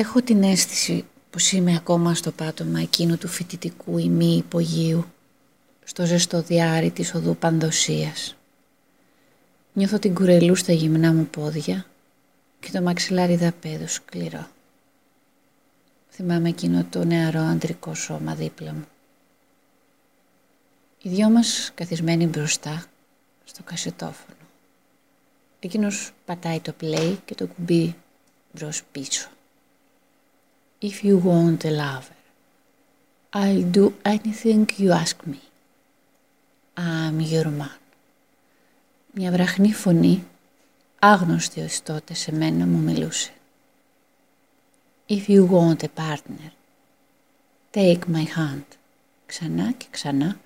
Έχω την αίσθηση πως είμαι ακόμα στο πάτωμα εκείνου του φοιτητικού ημί υπογείου, στο ζεστό διάρρη της οδού Πανδοσίας. Νιώθω την κουρελού στα γυμνά μου πόδια και το μαξιλάρι δαπέδου σκληρό. Θυμάμαι εκείνο το νεαρό αντρικό σώμα δίπλα μου. Οι δυο μας καθισμένοι μπροστά στο κασετόφωνο. Εκείνος πατάει το play και το κουμπί μπρος πίσω. If you want a lover, I'll do anything you ask me. I'm your man. Μια βραχνή φωνή, άγνωστη ως τότε σε μένα, μου μιλούσε. If you want a partner, take my hand. Ξανά και ξανά.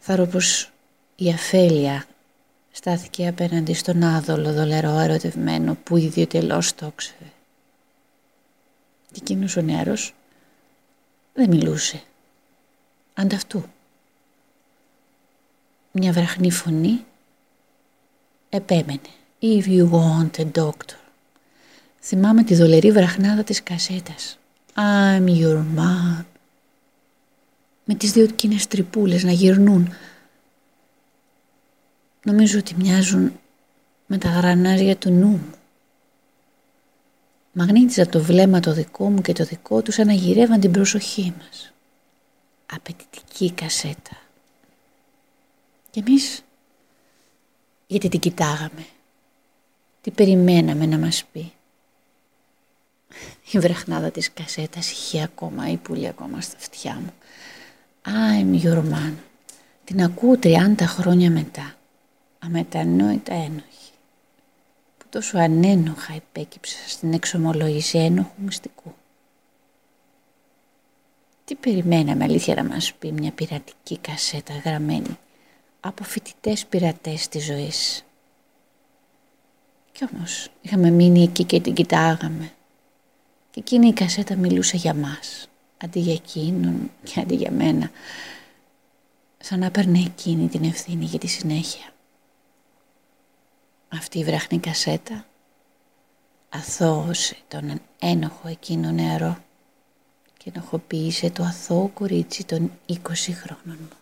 Θα πως η αφέλεια στάθηκε απέναντι στον άδολο δολερό ερωτευμένο που ήδη τελώς το όξευε. Και εκείνος ο νεαρός δεν μιλούσε. Ανταυτού. Μια βραχνή φωνή επέμενε. If you want a doctor. Θυμάμαι τη δολερή βραχνάδα της κασέτας. I'm your man. Με τις δύο κοινές τρυπούλες να γυρνούν. Νομίζω ότι μοιάζουν με τα γρανάζια του νου μου. Μαγνήτιζα το βλέμμα το δικό μου και το δικό τους σαν να γυρεύαν την προσοχή μας. Απαιτητική κασέτα. Και εμείς γιατί την κοιτάγαμε. Τι περιμέναμε να μας πει; Η βραχνάδα της κασέτας είχε ακόμα η πουλή ακόμα στα αυτιά μου. I'm your man. Την ακούω 30 χρόνια μετά. Αμετανόητα ένοχη τόσο ανένοχα υπέκυψα στην εξομολόγηση ένοχου μυστικού. Τι περιμέναμε αλήθεια να μας πει μια πειρατική κασέτα γραμμένη από φοιτητές πειρατές της ζωής. Κι όμως είχαμε μείνει εκεί και την κοιτάγαμε. Και εκείνη η κασέτα μιλούσε για μας, αντί για εκείνον και αντί για μένα. Σαν να παίρνει εκείνη την ευθύνη για τη συνέχεια αυτή η βραχνή κασέτα αθώωσε τον ένοχο εκείνο νεαρό και ενοχοποίησε το αθώο κορίτσι των 20 χρόνων μου.